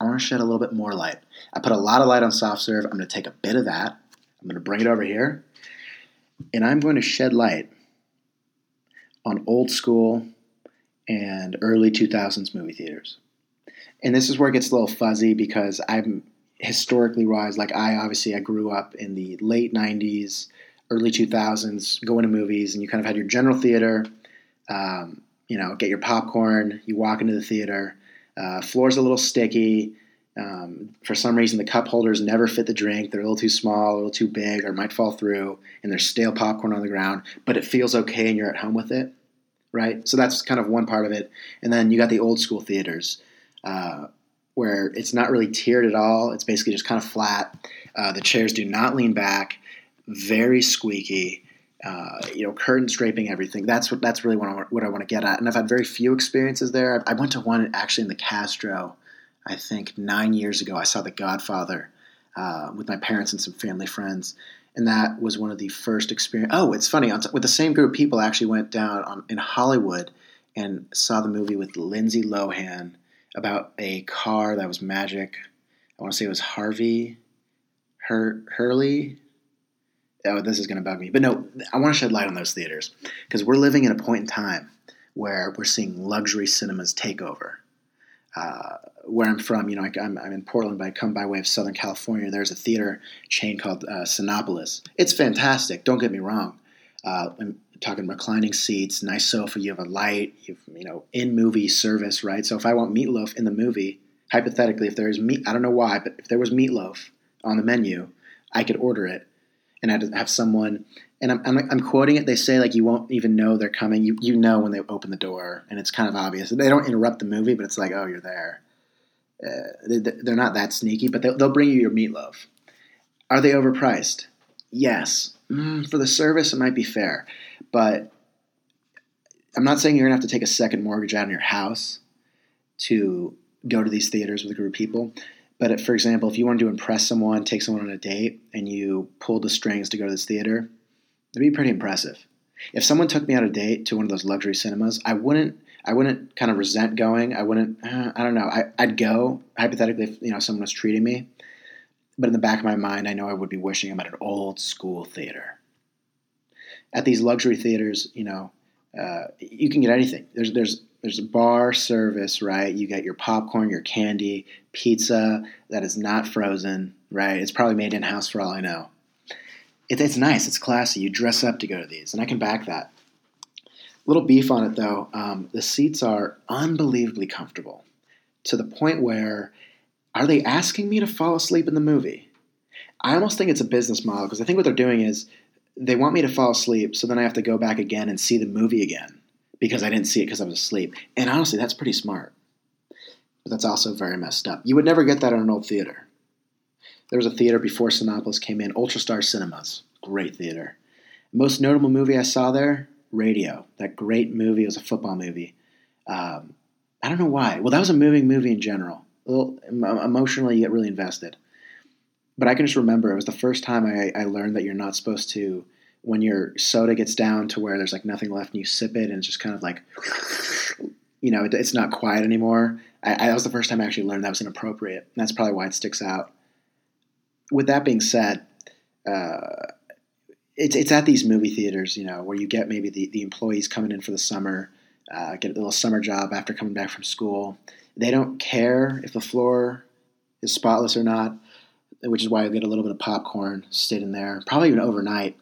I want to shed a little bit more light. I put a lot of light on soft serve. I'm going to take a bit of that. I'm going to bring it over here. And I'm going to shed light on old school and early 2000s movie theaters. And this is where it gets a little fuzzy because I'm historically wise, like I obviously I grew up in the late 90s, early 2000s, going to movies, and you kind of had your general theater. Um, you know, get your popcorn, you walk into the theater, uh, floor's a little sticky. Um, for some reason, the cup holders never fit the drink. They're a little too small, a little too big, or might fall through, and there's stale popcorn on the ground, but it feels okay and you're at home with it, right? So that's kind of one part of it. And then you got the old school theaters, uh, where it's not really tiered at all. It's basically just kind of flat. Uh, the chairs do not lean back, very squeaky. Uh, you know, curtains draping everything. That's what that's really what I, what I want to get at. And I've had very few experiences there. I, I went to one actually in the Castro I think nine years ago, I saw The Godfather uh, with my parents and some family friends, and that was one of the first experience. Oh, it's funny with the same group of people. I actually went down on, in Hollywood and saw the movie with Lindsay Lohan about a car that was magic. I want to say it was Harvey Hur- Hurley. Oh, this is going to bug me, but no, I want to shed light on those theaters because we're living in a point in time where we're seeing luxury cinemas take over. Uh, where I'm from, you know, I, am in Portland, but I come by way of Southern California. There's a theater chain called uh, Cinépolis. It's fantastic. Don't get me wrong. Uh, I'm talking reclining seats, nice sofa. You have a light. You've you know in movie service, right? So if I want meatloaf in the movie, hypothetically, if there is meat, I don't know why, but if there was meatloaf on the menu, I could order it, and I'd have someone. And I'm, I'm, I'm quoting it. They say like you won't even know they're coming. You you know when they open the door, and it's kind of obvious. They don't interrupt the movie, but it's like oh you're there uh, they're not that sneaky, but they'll, they'll bring you your meatloaf. Are they overpriced? Yes. Mm, for the service, it might be fair, but I'm not saying you're gonna have to take a second mortgage out on your house to go to these theaters with a group of people. But if, for example, if you wanted to impress someone, take someone on a date, and you pulled the strings to go to this theater, it'd be pretty impressive. If someone took me on a date to one of those luxury cinemas, I wouldn't I wouldn't kind of resent going. I wouldn't. Uh, I don't know. I, would go hypothetically if you know someone was treating me, but in the back of my mind, I know I would be wishing I'm at an old school theater. At these luxury theaters, you know, uh, you can get anything. There's there's there's a bar service, right? You get your popcorn, your candy, pizza that is not frozen, right? It's probably made in house for all I know. It, it's nice. It's classy. You dress up to go to these, and I can back that. Little beef on it though. Um, the seats are unbelievably comfortable to the point where are they asking me to fall asleep in the movie? I almost think it's a business model because I think what they're doing is they want me to fall asleep, so then I have to go back again and see the movie again because I didn't see it because I was asleep. And honestly, that's pretty smart. But that's also very messed up. You would never get that in an old theater. There was a theater before Cinépolis came in, Ultrastar Cinemas. Great theater. Most notable movie I saw there Radio, that great movie. It was a football movie. Um, I don't know why. Well, that was a moving movie in general. Emotionally, you get really invested. But I can just remember it was the first time I, I learned that you're not supposed to, when your soda gets down to where there's like nothing left and you sip it and it's just kind of like, you know, it, it's not quiet anymore. I, I, that was the first time I actually learned that was inappropriate. And that's probably why it sticks out. With that being said, uh, it's it's at these movie theaters, you know, where you get maybe the, the employees coming in for the summer, uh, get a little summer job after coming back from school. They don't care if the floor is spotless or not, which is why you get a little bit of popcorn sitting there, probably even overnight.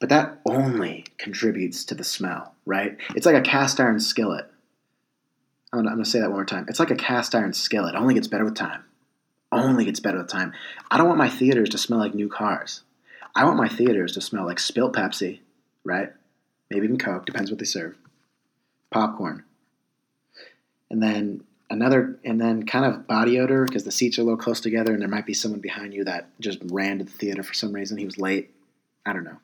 But that only contributes to the smell, right? It's like a cast iron skillet. I'm gonna, I'm gonna say that one more time. It's like a cast iron skillet. It only gets better with time. Only gets better with time. I don't want my theaters to smell like new cars. I want my theaters to smell like spilt Pepsi, right? Maybe even Coke, depends what they serve. Popcorn. And then another, and then kind of body odor because the seats are a little close together and there might be someone behind you that just ran to the theater for some reason. He was late. I don't know.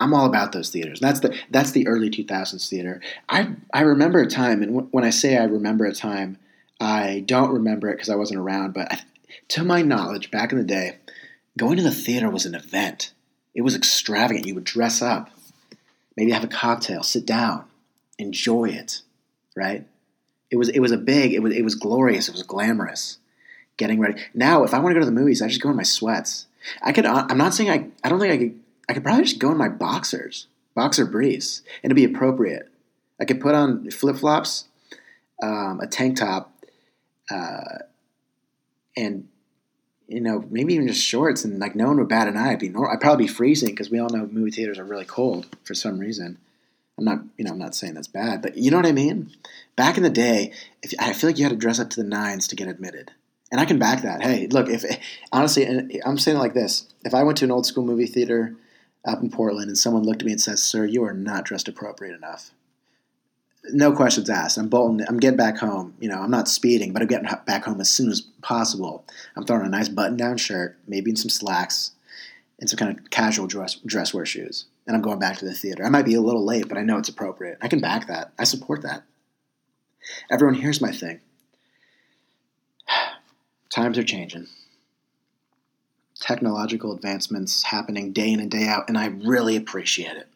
I'm all about those theaters. That's the that's the early 2000s theater. I I remember a time, and w- when I say I remember a time, I don't remember it because I wasn't around. But I, to my knowledge, back in the day, Going to the theater was an event. It was extravagant. You would dress up, maybe have a cocktail, sit down, enjoy it, right? It was it was a big. It was it was glorious. It was glamorous. Getting ready now. If I want to go to the movies, I just go in my sweats. I could. I'm not saying I. I don't think I could. I could probably just go in my boxers, boxer briefs, and it'd be appropriate. I could put on flip flops, um, a tank top, uh, and you know maybe even just shorts, and like no one would bat an eye. I'd be normal. I'd probably be freezing because we all know movie theaters are really cold for some reason. I'm not, you know, I'm not saying that's bad, but you know what I mean. Back in the day, if, I feel like you had to dress up to the nines to get admitted, and I can back that. Hey, look, if honestly, I'm saying it like this: if I went to an old school movie theater up in Portland and someone looked at me and says, "Sir, you are not dressed appropriate enough," no questions asked. I'm bolting. I'm getting back home. You know, I'm not speeding, but I'm getting back home as soon as possible. I'm throwing a nice button-down shirt, maybe in some slacks, and some kind of casual dress dress wear shoes and I'm going back to the theater. I might be a little late, but I know it's appropriate. I can back that. I support that. Everyone, here's my thing times are changing. Technological advancements happening day in and day out, and I really appreciate it.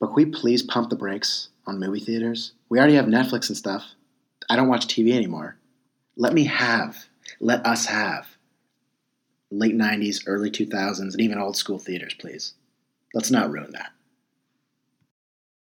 But can we please pump the brakes on movie theaters? We already have Netflix and stuff. I don't watch TV anymore. Let me have, let us have late 90s, early 2000s, and even old school theaters, please. Let's not ruin that.